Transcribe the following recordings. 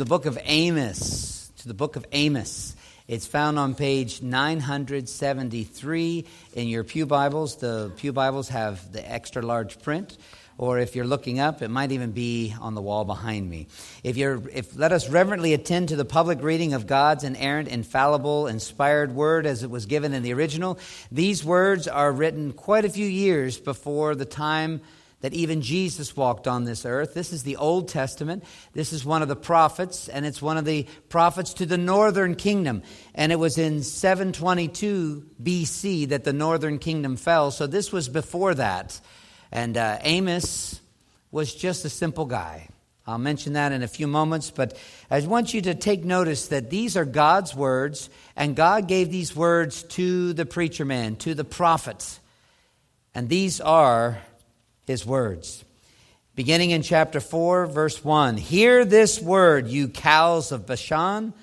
the book of Amos. To the book of Amos. It's found on page 973 in your Pew Bibles. The Pew Bibles have the extra large print. Or if you're looking up, it might even be on the wall behind me. If you're, if, let us reverently attend to the public reading of God's inerrant, infallible, inspired word as it was given in the original. These words are written quite a few years before the time that even Jesus walked on this earth. This is the Old Testament. This is one of the prophets, and it's one of the prophets to the northern kingdom. And it was in 722 BC that the northern kingdom fell. So this was before that. And uh, Amos was just a simple guy. I'll mention that in a few moments, but I want you to take notice that these are God's words, and God gave these words to the preacher man, to the prophets. And these are his words. Beginning in chapter 4, verse 1 Hear this word, you cows of Bashan,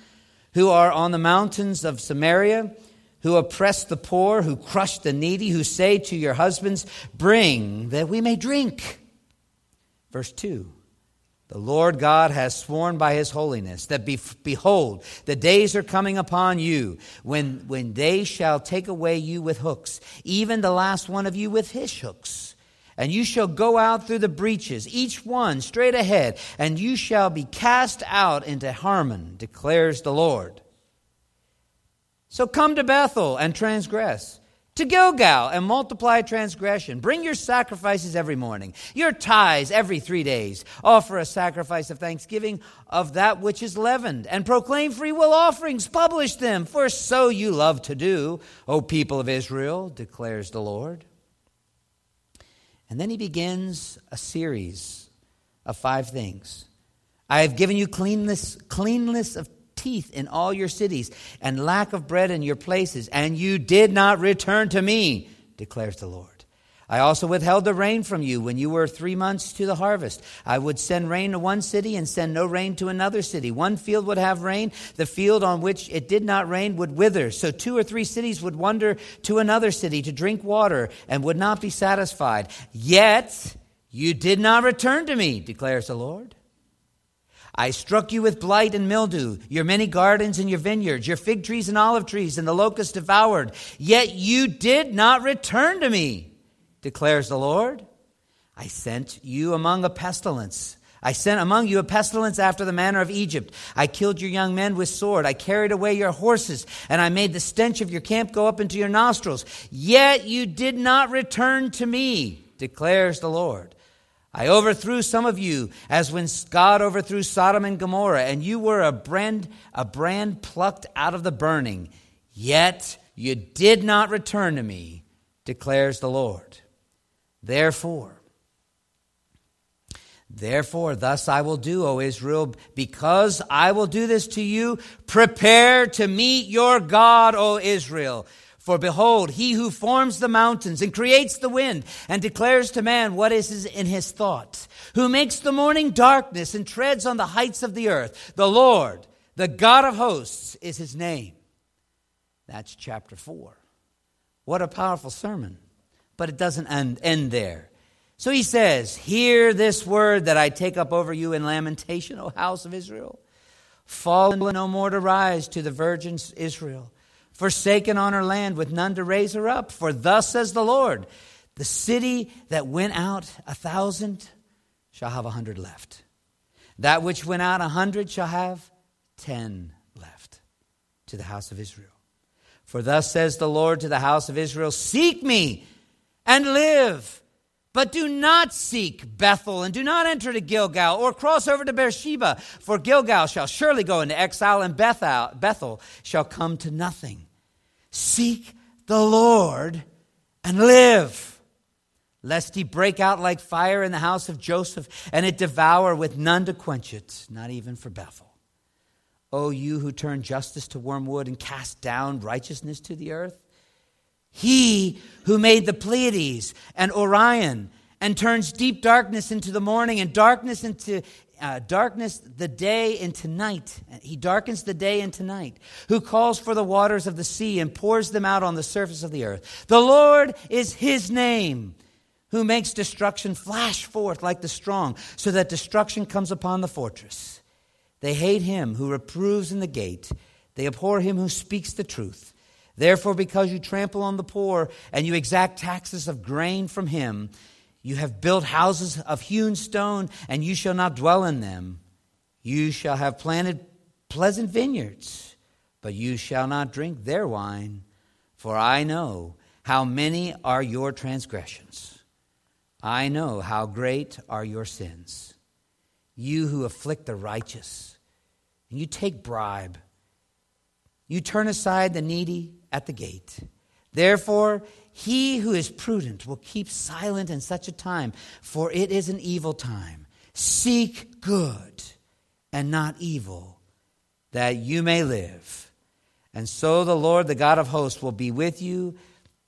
who are on the mountains of Samaria, who oppress the poor, who crush the needy, who say to your husbands, Bring that we may drink. Verse 2 the Lord God has sworn by his holiness that be, behold, the days are coming upon you when, when they shall take away you with hooks, even the last one of you with his hooks and you shall go out through the breaches, each one straight ahead, and you shall be cast out into Harmon, declares the Lord. So come to Bethel and transgress, to Gilgal and multiply transgression. Bring your sacrifices every morning, your tithes every three days. Offer a sacrifice of thanksgiving of that which is leavened, and proclaim free will offerings. Publish them, for so you love to do, O people of Israel, declares the Lord. And then he begins a series of five things. I have given you cleanness, cleanness of teeth in all your cities, and lack of bread in your places, and you did not return to me, declares the Lord. I also withheld the rain from you when you were three months to the harvest. I would send rain to one city and send no rain to another city. One field would have rain. The field on which it did not rain would wither. So two or three cities would wander to another city to drink water and would not be satisfied. Yet you did not return to me, declares the Lord. I struck you with blight and mildew, your many gardens and your vineyards, your fig trees and olive trees, and the locust devoured. Yet you did not return to me declares the Lord. I sent you among a pestilence. I sent among you a pestilence after the manner of Egypt. I killed your young men with sword. I carried away your horses, and I made the stench of your camp go up into your nostrils. Yet you did not return to me, declares the Lord. I overthrew some of you as when God overthrew Sodom and Gomorrah, and you were a brand, a brand plucked out of the burning. Yet you did not return to me, declares the Lord. Therefore, Therefore, thus I will do, O Israel, because I will do this to you. Prepare to meet your God, O Israel. For behold, he who forms the mountains and creates the wind and declares to man what is in his thoughts, who makes the morning darkness and treads on the heights of the earth. The Lord, the God of hosts, is his name. That's chapter 4. What a powerful sermon but it doesn't end, end there. So he says, Hear this word that I take up over you in lamentation, O house of Israel. Fallen no more to rise to the virgin Israel, forsaken on her land with none to raise her up. For thus says the Lord, the city that went out a thousand shall have a hundred left. That which went out a hundred shall have ten left to the house of Israel. For thus says the Lord to the house of Israel Seek me and live. But do not seek Bethel, and do not enter to Gilgal, or cross over to Beersheba, for Gilgal shall surely go into exile, and Bethel, Bethel shall come to nothing. Seek the Lord and live, lest he break out like fire in the house of Joseph, and it devour with none to quench it, not even for Bethel. O you who turn justice to wormwood and cast down righteousness to the earth, he who made the Pleiades and Orion and turns deep darkness into the morning and darkness into uh, darkness the day into night. He darkens the day into night. Who calls for the waters of the sea and pours them out on the surface of the earth. The Lord is his name. Who makes destruction flash forth like the strong, so that destruction comes upon the fortress. They hate him who reproves in the gate. They abhor him who speaks the truth. Therefore, because you trample on the poor and you exact taxes of grain from him, you have built houses of hewn stone, and you shall not dwell in them. You shall have planted pleasant vineyards, but you shall not drink their wine. For I know how many are your transgressions. I know how great are your sins. You who afflict the righteous, and you take bribe. You turn aside the needy at the gate. Therefore, he who is prudent will keep silent in such a time, for it is an evil time. Seek good and not evil, that you may live. And so the Lord, the God of hosts, will be with you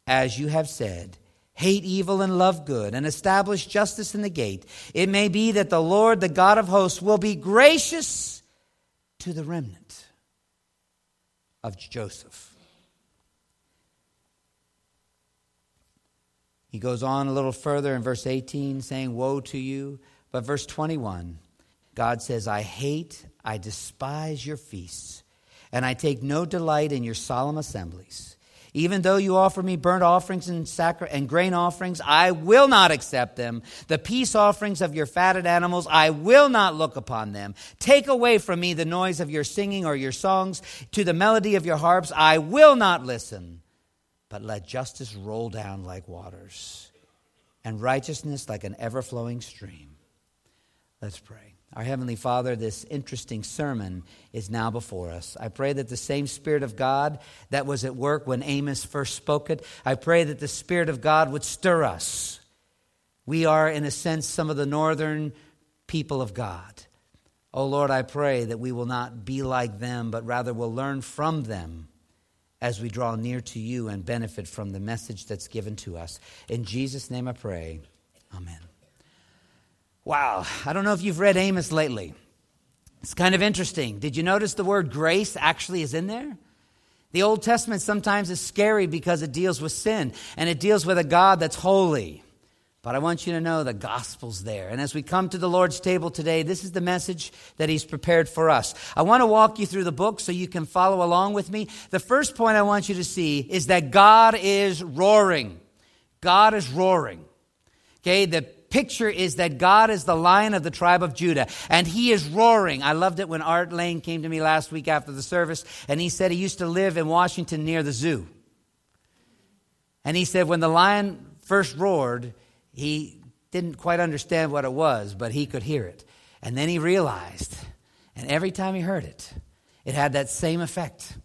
as you have said. Hate evil and love good, and establish justice in the gate. It may be that the Lord, the God of hosts, will be gracious to the remnant of Joseph. He goes on a little further in verse 18, saying, Woe to you. But verse 21, God says, I hate, I despise your feasts, and I take no delight in your solemn assemblies. Even though you offer me burnt offerings and, sacri- and grain offerings, I will not accept them. The peace offerings of your fatted animals, I will not look upon them. Take away from me the noise of your singing or your songs. To the melody of your harps, I will not listen but let justice roll down like waters and righteousness like an ever flowing stream. Let's pray. Our Heavenly Father, this interesting sermon is now before us. I pray that the same Spirit of God that was at work when Amos first spoke it, I pray that the Spirit of God would stir us. We are, in a sense, some of the northern people of God. Oh Lord, I pray that we will not be like them, but rather will learn from them as we draw near to you and benefit from the message that's given to us. In Jesus' name I pray. Amen. Wow, I don't know if you've read Amos lately. It's kind of interesting. Did you notice the word grace actually is in there? The Old Testament sometimes is scary because it deals with sin and it deals with a God that's holy. But I want you to know the gospel's there. And as we come to the Lord's table today, this is the message that He's prepared for us. I want to walk you through the book so you can follow along with me. The first point I want you to see is that God is roaring. God is roaring. Okay, the picture is that God is the lion of the tribe of Judah, and he is roaring. I loved it when Art Lane came to me last week after the service, and he said he used to live in Washington near the zoo. And he said when the lion first roared, he didn't quite understand what it was, but he could hear it. And then he realized, and every time he heard it, it had that same effect.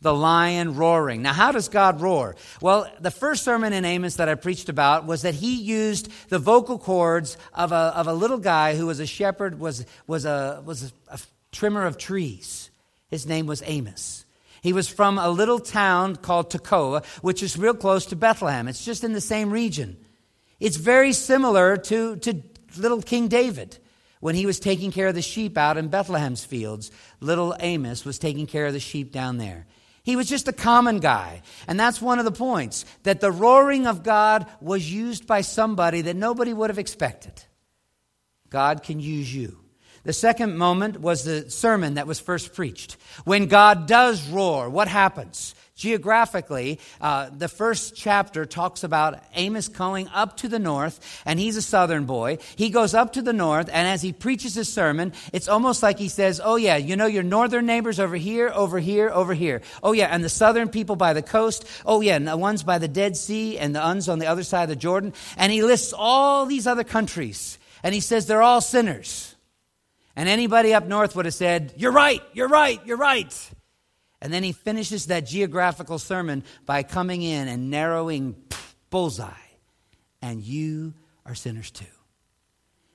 The lion roaring. Now, how does God roar? Well, the first sermon in Amos that I preached about was that he used the vocal cords of a, of a little guy who was a shepherd, was, was, a, was a, a trimmer of trees. His name was Amos. He was from a little town called Tekoa, which is real close to Bethlehem. It's just in the same region. It's very similar to, to little King David. When he was taking care of the sheep out in Bethlehem's fields, little Amos was taking care of the sheep down there. He was just a common guy. And that's one of the points that the roaring of God was used by somebody that nobody would have expected. God can use you. The second moment was the sermon that was first preached. When God does roar, what happens? Geographically, uh, the first chapter talks about Amos going up to the north, and he's a southern boy. He goes up to the north, and as he preaches his sermon, it's almost like he says, Oh, yeah, you know your northern neighbors over here, over here, over here. Oh, yeah, and the southern people by the coast. Oh, yeah, and the ones by the Dead Sea, and the ones on the other side of the Jordan. And he lists all these other countries, and he says they're all sinners. And anybody up north would have said, You're right, you're right, you're right. And then he finishes that geographical sermon by coming in and narrowing bullseye. And you are sinners too.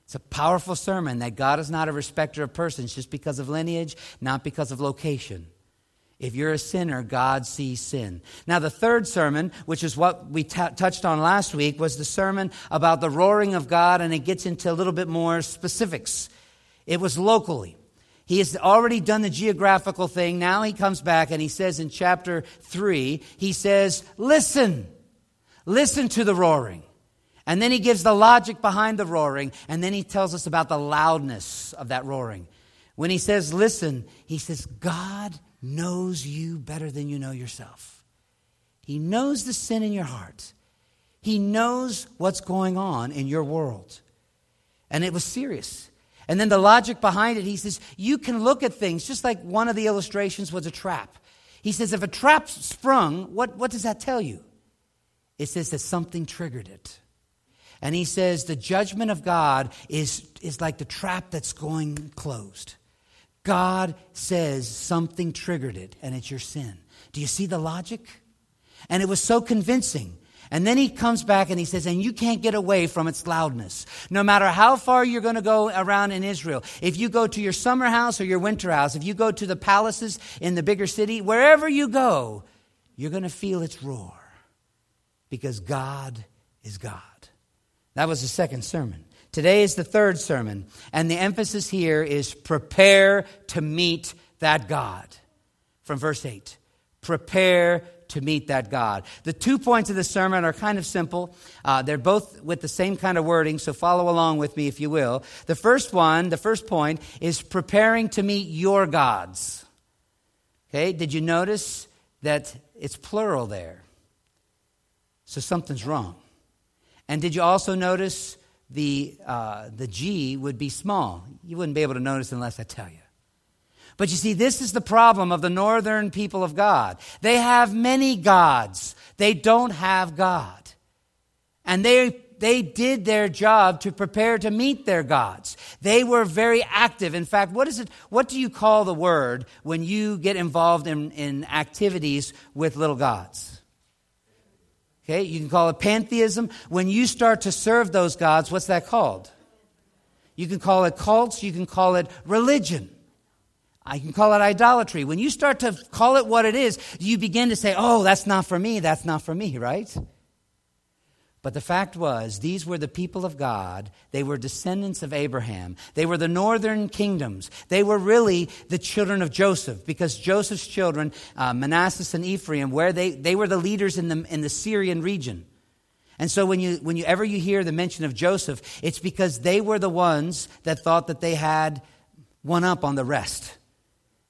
It's a powerful sermon that God is not a respecter of persons just because of lineage, not because of location. If you're a sinner, God sees sin. Now, the third sermon, which is what we t- touched on last week, was the sermon about the roaring of God, and it gets into a little bit more specifics. It was locally. He has already done the geographical thing. Now he comes back and he says in chapter 3, he says, Listen, listen to the roaring. And then he gives the logic behind the roaring, and then he tells us about the loudness of that roaring. When he says, listen, he says, God knows you better than you know yourself. He knows the sin in your heart. He knows what's going on in your world. And it was serious. And then the logic behind it, he says, you can look at things just like one of the illustrations was a trap. He says, if a trap sprung, what, what does that tell you? It says that something triggered it. And he says, the judgment of God is, is like the trap that's going closed. God says something triggered it, and it's your sin. Do you see the logic? And it was so convincing. And then he comes back and he says, and you can't get away from its loudness. No matter how far you're going to go around in Israel, if you go to your summer house or your winter house, if you go to the palaces in the bigger city, wherever you go, you're going to feel its roar because God is God. That was the second sermon. Today is the third sermon, and the emphasis here is prepare to meet that God. From verse 8. Prepare to meet that God. The two points of the sermon are kind of simple. Uh, they're both with the same kind of wording, so follow along with me if you will. The first one, the first point, is preparing to meet your gods. Okay, did you notice that it's plural there? So something's wrong. And did you also notice the, uh, the G would be small. You wouldn't be able to notice unless I tell you. But you see, this is the problem of the northern people of God. They have many gods. They don't have God. And they, they did their job to prepare to meet their gods. They were very active. In fact, what is it, what do you call the word when you get involved in, in activities with little gods? Okay, you can call it pantheism. When you start to serve those gods, what's that called? You can call it cults, you can call it religion. I can call it idolatry. When you start to call it what it is, you begin to say, oh, that's not for me, that's not for me, right? But the fact was, these were the people of God. They were descendants of Abraham. They were the northern kingdoms. They were really the children of Joseph because Joseph's children, uh, and Ephraim, where they, they were the leaders in the, in the Syrian region. And so when you, when you ever you hear the mention of Joseph, it's because they were the ones that thought that they had one up on the rest.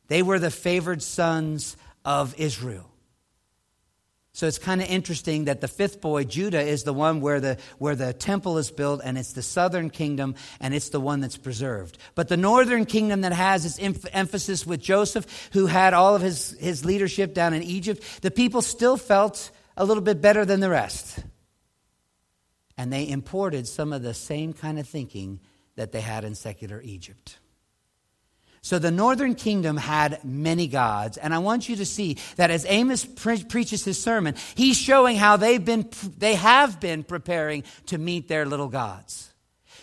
They were the favored sons of Israel. So it's kind of interesting that the fifth boy, Judah, is the one where the, where the temple is built, and it's the southern kingdom, and it's the one that's preserved. But the northern kingdom that has its em- emphasis with Joseph, who had all of his, his leadership down in Egypt, the people still felt a little bit better than the rest. And they imported some of the same kind of thinking that they had in secular Egypt. So the northern kingdom had many gods. And I want you to see that as Amos pre- preaches his sermon, he's showing how they've been, they have been preparing to meet their little gods.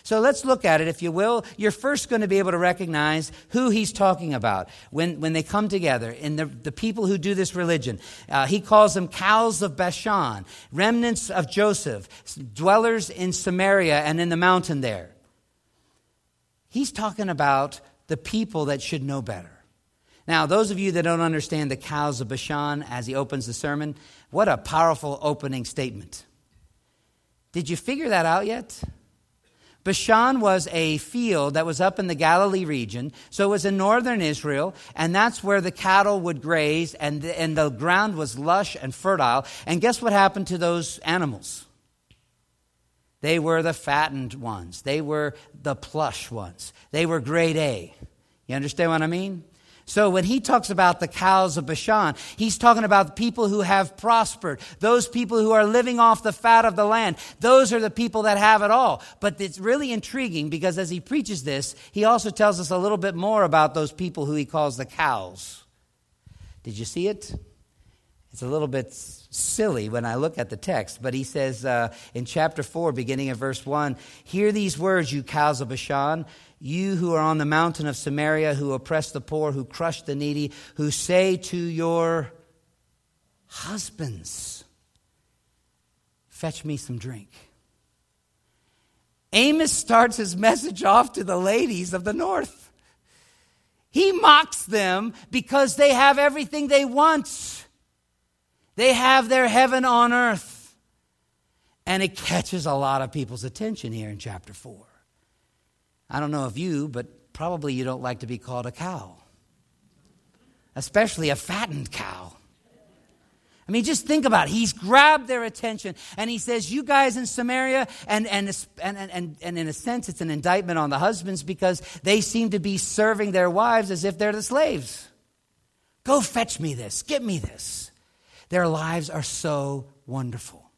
So let's look at it, if you will. You're first going to be able to recognize who he's talking about when, when they come together in the, the people who do this religion. Uh, he calls them cows of Bashan, remnants of Joseph, dwellers in Samaria and in the mountain there. He's talking about the people that should know better. Now, those of you that don't understand the cows of Bashan as he opens the sermon, what a powerful opening statement. Did you figure that out yet? Bashan was a field that was up in the Galilee region, so it was in northern Israel, and that's where the cattle would graze, and the, and the ground was lush and fertile. And guess what happened to those animals? They were the fattened ones. They were the plush ones. They were grade A. You understand what I mean? So when he talks about the cows of Bashan, he's talking about people who have prospered, those people who are living off the fat of the land. Those are the people that have it all. But it's really intriguing because as he preaches this, he also tells us a little bit more about those people who he calls the cows. Did you see it? It's a little bit silly when I look at the text, but he says uh, in chapter 4, beginning of verse 1 Hear these words, you cows of Bashan, you who are on the mountain of Samaria, who oppress the poor, who crush the needy, who say to your husbands, Fetch me some drink. Amos starts his message off to the ladies of the north. He mocks them because they have everything they want. They have their heaven on earth. And it catches a lot of people's attention here in chapter 4. I don't know if you, but probably you don't like to be called a cow, especially a fattened cow. I mean, just think about it. He's grabbed their attention and he says, You guys in Samaria, and, and, and, and, and in a sense, it's an indictment on the husbands because they seem to be serving their wives as if they're the slaves. Go fetch me this, get me this. Their lives are so wonderful.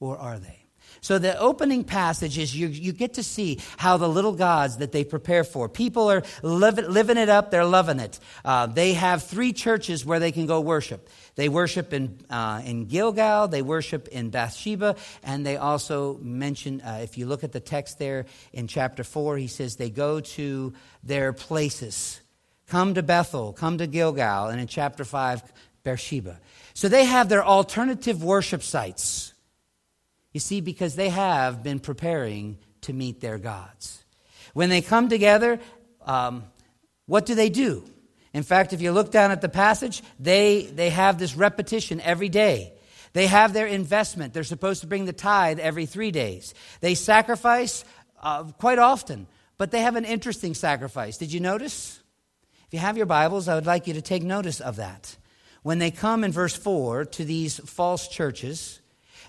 Or are they? So the opening passage is you, you get to see how the little gods that they prepare for. People are live, living it up, they're loving it. Uh, they have three churches where they can go worship. They worship in, uh, in Gilgal, they worship in Bathsheba, and they also mention, uh, if you look at the text there in chapter 4, he says they go to their places. Come to Bethel, come to Gilgal, and in chapter 5, Beersheba. So they have their alternative worship sites. You see, because they have been preparing to meet their gods. When they come together, um, what do they do? In fact, if you look down at the passage, they, they have this repetition every day. They have their investment. They're supposed to bring the tithe every three days. They sacrifice uh, quite often, but they have an interesting sacrifice. Did you notice? If you have your Bibles, I would like you to take notice of that. When they come in verse 4 to these false churches,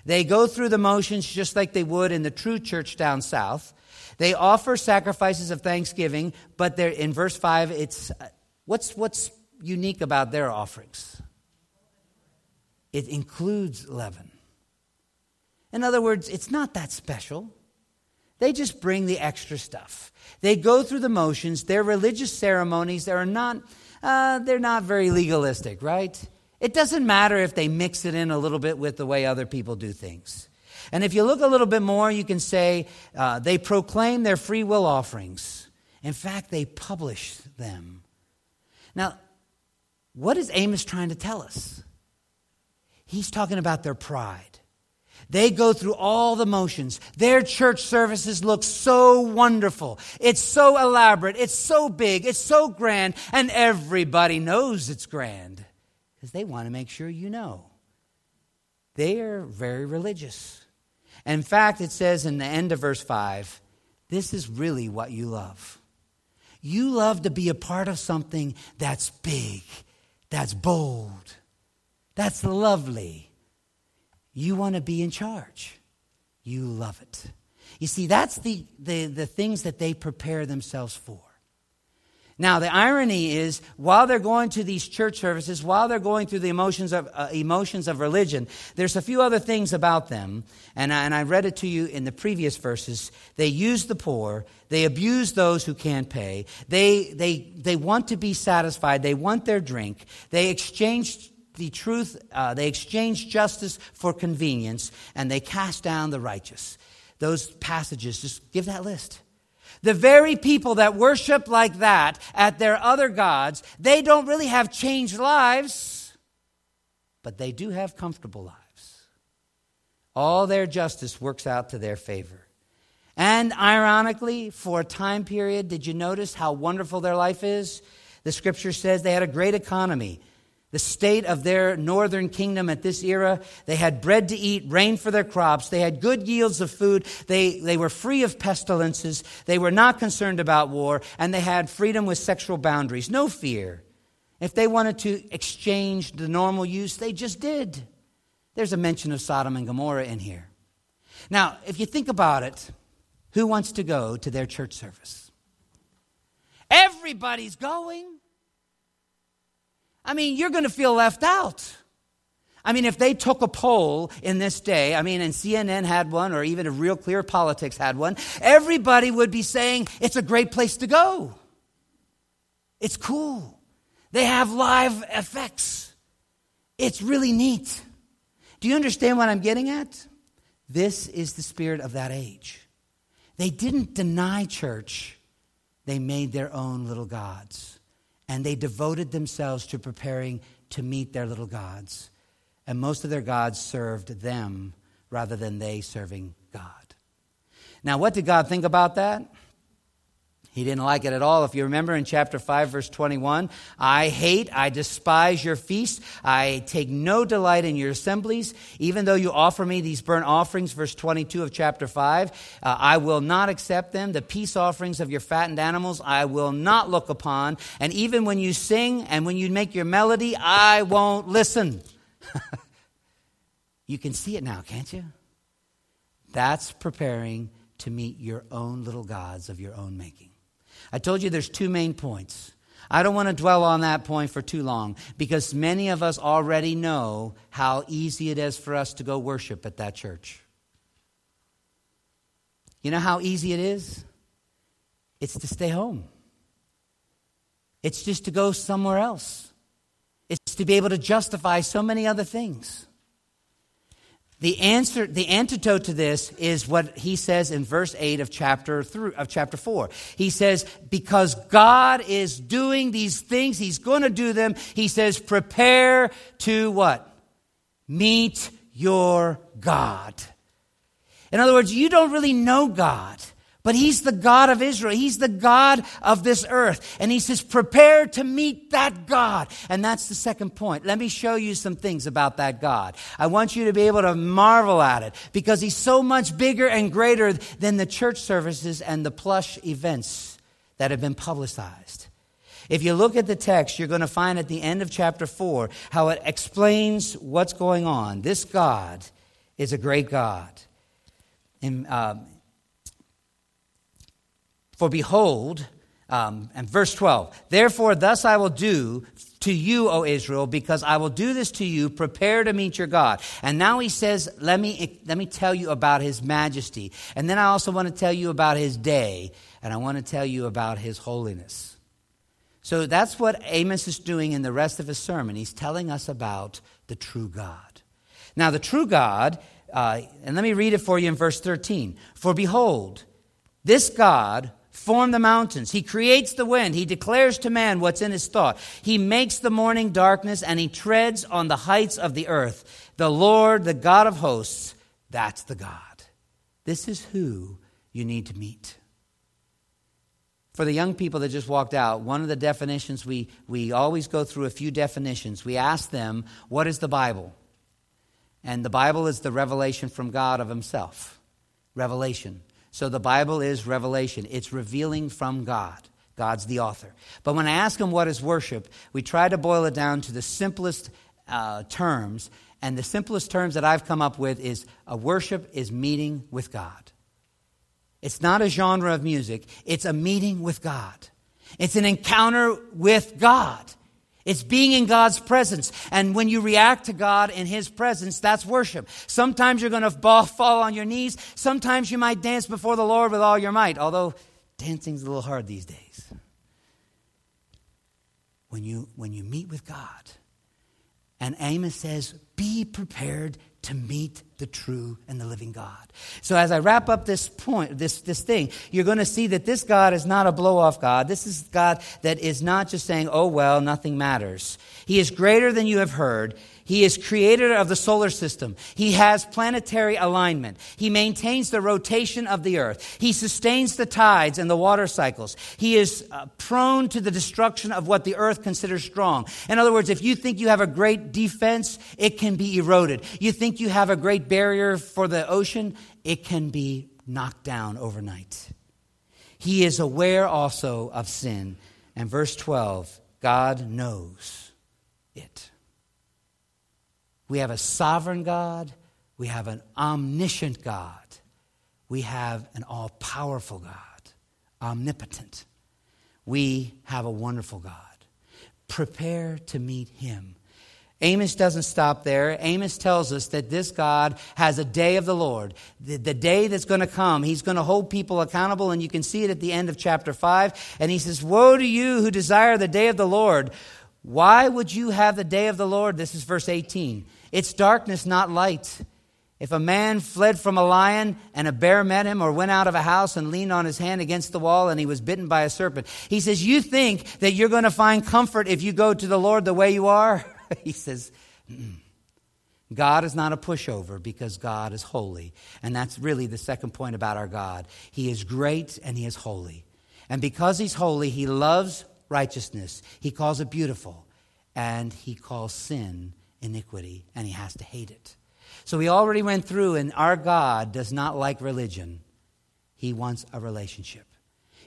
they go through the motions just like they would in the true church down south. They offer sacrifices of thanksgiving, but they're, in verse 5, it's uh, what's, what's unique about their offerings? It includes leaven. In other words, it's not that special. They just bring the extra stuff. They go through the motions. Their religious ceremonies they are not, uh, they're not very legalistic, right? It doesn't matter if they mix it in a little bit with the way other people do things. And if you look a little bit more, you can say uh, they proclaim their free will offerings. In fact, they publish them. Now, what is Amos trying to tell us? He's talking about their pride. They go through all the motions. Their church services look so wonderful. It's so elaborate. It's so big. It's so grand. And everybody knows it's grand because they want to make sure you know. They are very religious. in fact, it says in the end of verse 5 this is really what you love. You love to be a part of something that's big, that's bold, that's lovely. You want to be in charge. You love it. You see, that's the, the, the things that they prepare themselves for. Now, the irony is, while they're going to these church services, while they're going through the emotions of, uh, emotions of religion, there's a few other things about them. And I, and I read it to you in the previous verses. They use the poor. They abuse those who can't pay. They, they, they want to be satisfied. They want their drink. They exchange the truth. Uh, they exchange justice for convenience. And they cast down the righteous. Those passages, just give that list. The very people that worship like that at their other gods, they don't really have changed lives, but they do have comfortable lives. All their justice works out to their favor. And ironically, for a time period, did you notice how wonderful their life is? The scripture says they had a great economy the state of their northern kingdom at this era. They had bread to eat, rain for their crops. They had good yields of food. They, they were free of pestilences. They were not concerned about war. And they had freedom with sexual boundaries. No fear. If they wanted to exchange the normal use, they just did. There's a mention of Sodom and Gomorrah in here. Now, if you think about it, who wants to go to their church service? Everybody's going. I mean, you're going to feel left out. I mean, if they took a poll in this day, I mean, and CNN had one, or even a Real Clear Politics had one, everybody would be saying it's a great place to go. It's cool. They have live effects. It's really neat. Do you understand what I'm getting at? This is the spirit of that age. They didn't deny church, they made their own little gods and they devoted themselves to preparing to meet their little gods. And most of their gods served them rather than they serving God. Now, what did God think about that? He didn't like it at all. If you remember in chapter 5, verse 21, I hate, I despise your feasts. I take no delight in your assemblies. Even though you offer me these burnt offerings, verse 22 of chapter 5, uh, I will not accept them. The peace offerings of your fattened animals, I will not look upon. And even when you sing and when you make your melody, I won't listen. you can see it now, can't you? That's preparing to meet your own little gods of your own making. I told you there's two main points. I don't want to dwell on that point for too long because many of us already know how easy it is for us to go worship at that church. You know how easy it is? It's to stay home. It's just to go somewhere else. It's to be able to justify so many other things. The answer, the antidote to this is what he says in verse 8 of chapter through, of chapter 4. He says, because God is doing these things, he's going to do them. He says, prepare to what? Meet your God. In other words, you don't really know God. But he's the God of Israel. He's the God of this earth. And he says, prepare to meet that God. And that's the second point. Let me show you some things about that God. I want you to be able to marvel at it because he's so much bigger and greater than the church services and the plush events that have been publicized. If you look at the text, you're going to find at the end of chapter 4 how it explains what's going on. This God is a great God. In, um, for behold, um, and verse 12, therefore, thus I will do to you, O Israel, because I will do this to you. Prepare to meet your God. And now he says, let me, let me tell you about his majesty. And then I also want to tell you about his day. And I want to tell you about his holiness. So that's what Amos is doing in the rest of his sermon. He's telling us about the true God. Now, the true God, uh, and let me read it for you in verse 13. For behold, this God formed the mountains. He creates the wind. He declares to man what's in his thought. He makes the morning darkness and he treads on the heights of the earth. The Lord, the God of hosts, that's the God. This is who you need to meet. For the young people that just walked out, one of the definitions we, we always go through a few definitions. We ask them, What is the Bible? And the Bible is the revelation from God of Himself. Revelation. So the Bible is revelation, it's revealing from God. God's the author. But when I ask them what is worship, we try to boil it down to the simplest uh, terms. And the simplest terms that I've come up with is a worship is meeting with God. It's not a genre of music, it's a meeting with God. It's an encounter with God. It's being in God's presence. And when you react to God in His presence, that's worship. Sometimes you're going to fall on your knees. Sometimes you might dance before the Lord with all your might, although dancing's a little hard these days. When you, when you meet with God, and Amos says, be prepared to meet the true and the living God. So as I wrap up this point, this, this thing, you're going to see that this God is not a blow off God. This is God that is not just saying, oh, well, nothing matters. He is greater than you have heard. He is creator of the solar system. He has planetary alignment. He maintains the rotation of the earth. He sustains the tides and the water cycles. He is uh, prone to the destruction of what the earth considers strong. In other words, if you think you have a great defense, it can be eroded. You think you have a great barrier for the ocean, it can be knocked down overnight. He is aware also of sin. And verse 12, God knows it. We have a sovereign God. We have an omniscient God. We have an all powerful God, omnipotent. We have a wonderful God. Prepare to meet him. Amos doesn't stop there. Amos tells us that this God has a day of the Lord, the, the day that's going to come. He's going to hold people accountable, and you can see it at the end of chapter 5. And he says, Woe to you who desire the day of the Lord. Why would you have the day of the Lord? This is verse 18. It's darkness, not light. If a man fled from a lion and a bear met him, or went out of a house and leaned on his hand against the wall and he was bitten by a serpent, he says, You think that you're going to find comfort if you go to the Lord the way you are? he says. God is not a pushover because God is holy. And that's really the second point about our God. He is great and he is holy. And because he's holy, he loves righteousness. He calls it beautiful. And he calls sin iniquity, and he has to hate it. So we already went through, and our God does not like religion, he wants a relationship.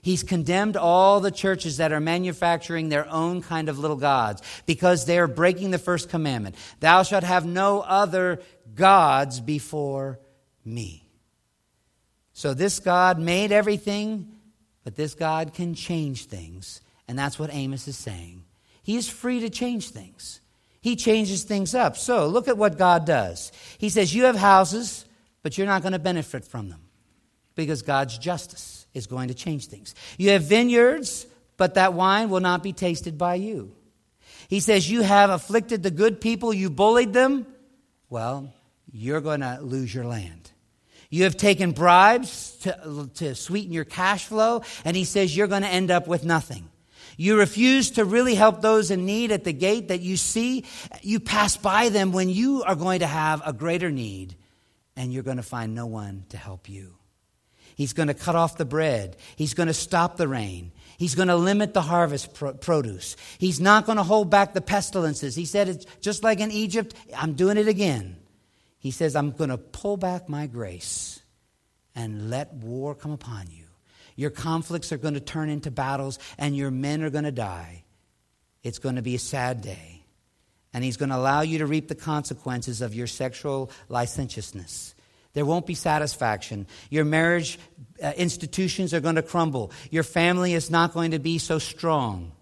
He's condemned all the churches that are manufacturing their own kind of little gods because they are breaking the first commandment Thou shalt have no other gods before me. So this God made everything, but this God can change things. And that's what Amos is saying. He is free to change things. He changes things up. So look at what God does. He says, You have houses, but you're not going to benefit from them because God's justice is going to change things. You have vineyards, but that wine will not be tasted by you. He says, You have afflicted the good people, you bullied them. Well, you're going to lose your land. You have taken bribes to, to sweeten your cash flow, and he says you're going to end up with nothing. You refuse to really help those in need at the gate that you see. You pass by them when you are going to have a greater need, and you're going to find no one to help you. He's going to cut off the bread. He's going to stop the rain. He's going to limit the harvest produce. He's not going to hold back the pestilences. He said, it's just like in Egypt, I'm doing it again. He says, I'm going to pull back my grace and let war come upon you. Your conflicts are going to turn into battles, and your men are going to die. It's going to be a sad day. And He's going to allow you to reap the consequences of your sexual licentiousness. There won't be satisfaction. Your marriage uh, institutions are going to crumble. Your family is not going to be so strong.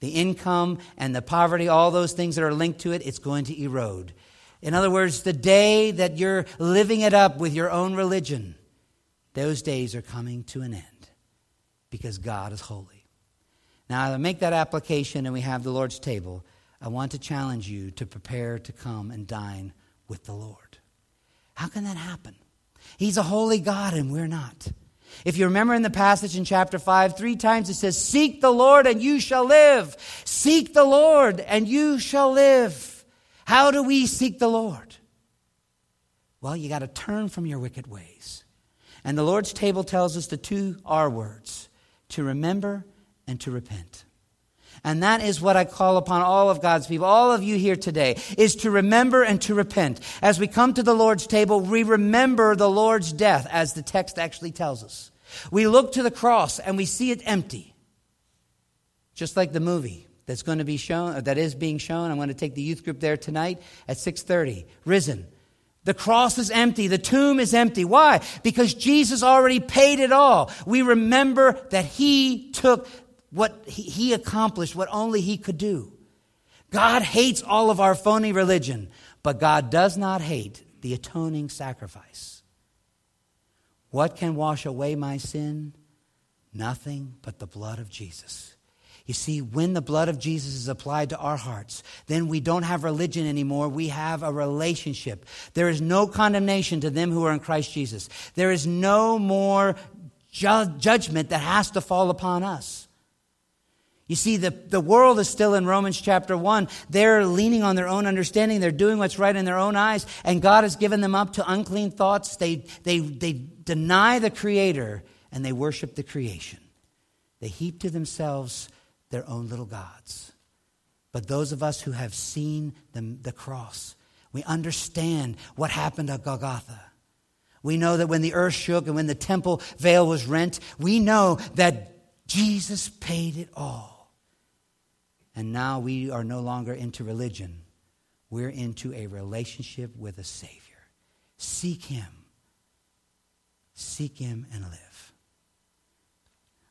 The income and the poverty, all those things that are linked to it, it's going to erode. In other words, the day that you're living it up with your own religion, those days are coming to an end because God is holy. Now, I make that application and we have the Lord's table. I want to challenge you to prepare to come and dine with the Lord. How can that happen? He's a holy God and we're not. If you remember in the passage in chapter 5, three times it says, Seek the Lord and you shall live. Seek the Lord and you shall live. How do we seek the Lord? Well, you got to turn from your wicked ways. And the Lord's table tells us the two R words to remember and to repent. And that is what I call upon all of God's people, all of you here today, is to remember and to repent. As we come to the Lord's table, we remember the Lord's death, as the text actually tells us. We look to the cross and we see it empty. Just like the movie that's going to be shown, that is being shown. I'm going to take the youth group there tonight at 6:30. Risen. The cross is empty. The tomb is empty. Why? Because Jesus already paid it all. We remember that He took what he accomplished, what only he could do. God hates all of our phony religion, but God does not hate the atoning sacrifice. What can wash away my sin? Nothing but the blood of Jesus. You see, when the blood of Jesus is applied to our hearts, then we don't have religion anymore. We have a relationship. There is no condemnation to them who are in Christ Jesus. There is no more ju- judgment that has to fall upon us. You see, the, the world is still in Romans chapter 1. They're leaning on their own understanding. They're doing what's right in their own eyes. And God has given them up to unclean thoughts. They, they, they deny the Creator and they worship the creation. They heap to themselves their own little gods. But those of us who have seen the, the cross, we understand what happened at Golgotha. We know that when the earth shook and when the temple veil was rent, we know that Jesus paid it all. And now we are no longer into religion. We're into a relationship with a Savior. Seek Him. Seek Him and live.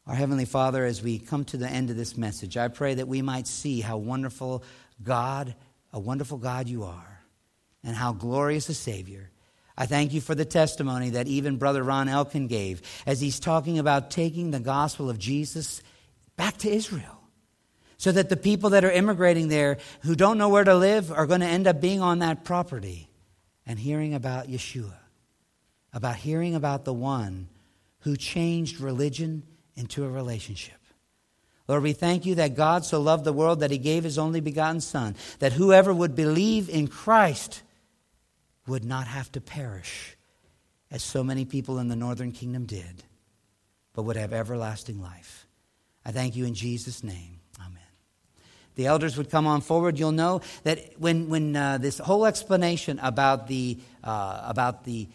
Our Heavenly Father, as we come to the end of this message, I pray that we might see how wonderful God, a wonderful God you are, and how glorious a Savior. I thank you for the testimony that even Brother Ron Elkin gave as he's talking about taking the gospel of Jesus back to Israel so that the people that are immigrating there who don't know where to live are going to end up being on that property and hearing about Yeshua, about hearing about the one who changed religion into a relationship. Lord, we thank you that God so loved the world that he gave his only begotten Son, that whoever would believe in Christ would not have to perish, as so many people in the northern kingdom did, but would have everlasting life. I thank you in Jesus' name. Amen. The elders would come on forward. You'll know that when, when uh, this whole explanation about, the, uh, about the,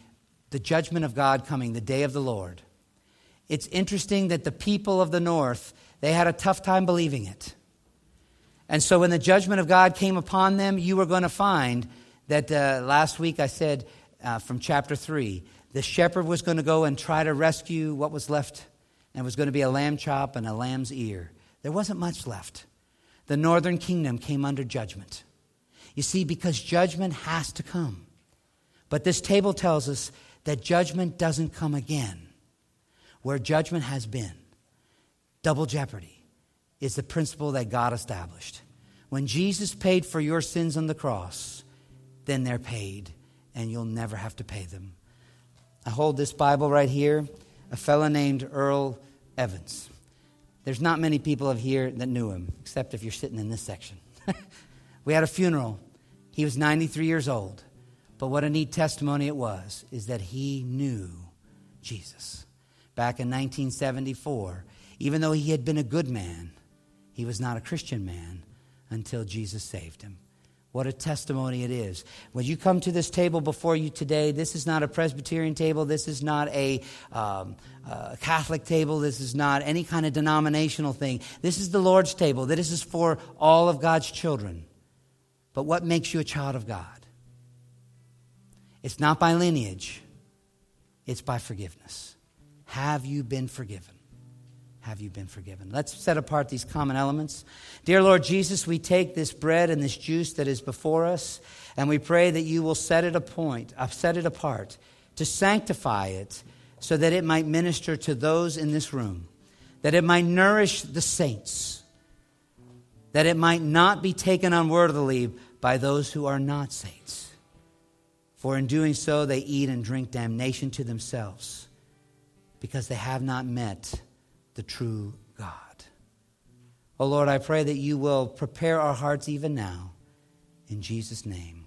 the judgment of God coming, the day of the Lord, it's interesting that the people of the north, they had a tough time believing it. And so when the judgment of God came upon them, you were going to find that uh, last week I said uh, from chapter 3, the shepherd was going to go and try to rescue what was left, and it was going to be a lamb chop and a lamb's ear. There wasn't much left. The northern kingdom came under judgment. You see, because judgment has to come. But this table tells us that judgment doesn't come again. Where judgment has been, double jeopardy is the principle that God established. When Jesus paid for your sins on the cross, then they're paid, and you'll never have to pay them. I hold this Bible right here, a fellow named Earl Evans. There's not many people of here that knew him, except if you're sitting in this section. we had a funeral. He was 93 years old. But what a neat testimony it was is that he knew Jesus. Back in 1974, even though he had been a good man, he was not a Christian man until Jesus saved him. What a testimony it is. When you come to this table before you today, this is not a Presbyterian table. This is not a, um, a Catholic table. This is not any kind of denominational thing. This is the Lord's table. This is for all of God's children. But what makes you a child of God? It's not by lineage, it's by forgiveness. Have you been forgiven? have you been forgiven? Let's set apart these common elements. Dear Lord Jesus, we take this bread and this juice that is before us, and we pray that you will set it, apart, uh, set it apart to sanctify it so that it might minister to those in this room, that it might nourish the saints, that it might not be taken unworthily by those who are not saints. For in doing so, they eat and drink damnation to themselves because they have not met the true God. Oh Lord, I pray that you will prepare our hearts even now. In Jesus' name.